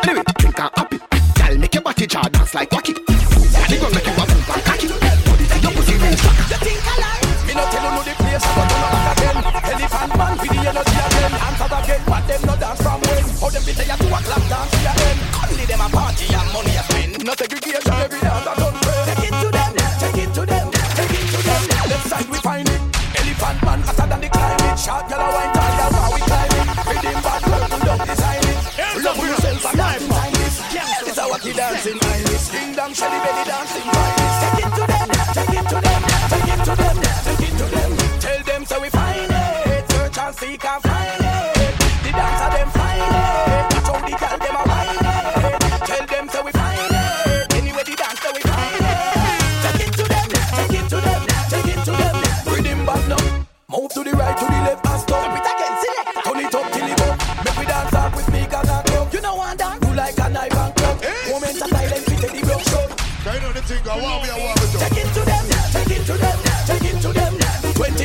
Anyway, drink and happy. Girl, make your body jar dance like wacky. Body gun make you a boom and cocky. Body to your pussy real track. You think I lie? Me no tell you no the place, but you no back again. Elephant man with the energy again. Answers again, but them no dance from when. How them fit you two o'clock dance belly dancing Iris.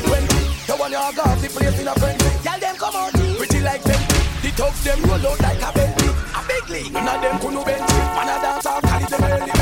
2020, the one you got the place in a frenzy. Tell them come out, pretty like Bentley. The thugs them roll out like a Bentley. A big league, none of them couldn't bench. Man a dance off